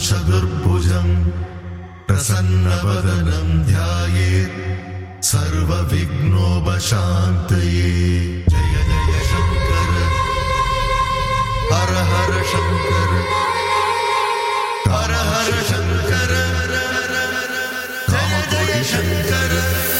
चतुर्भुजम् प्रसन्नवदनं ध्यायेत् सर्वविघ्नोपशान्तये। जय जय शङ्कर। हर हर शङ्कर। हर हर शङ्कर। जय जय शङ्कर।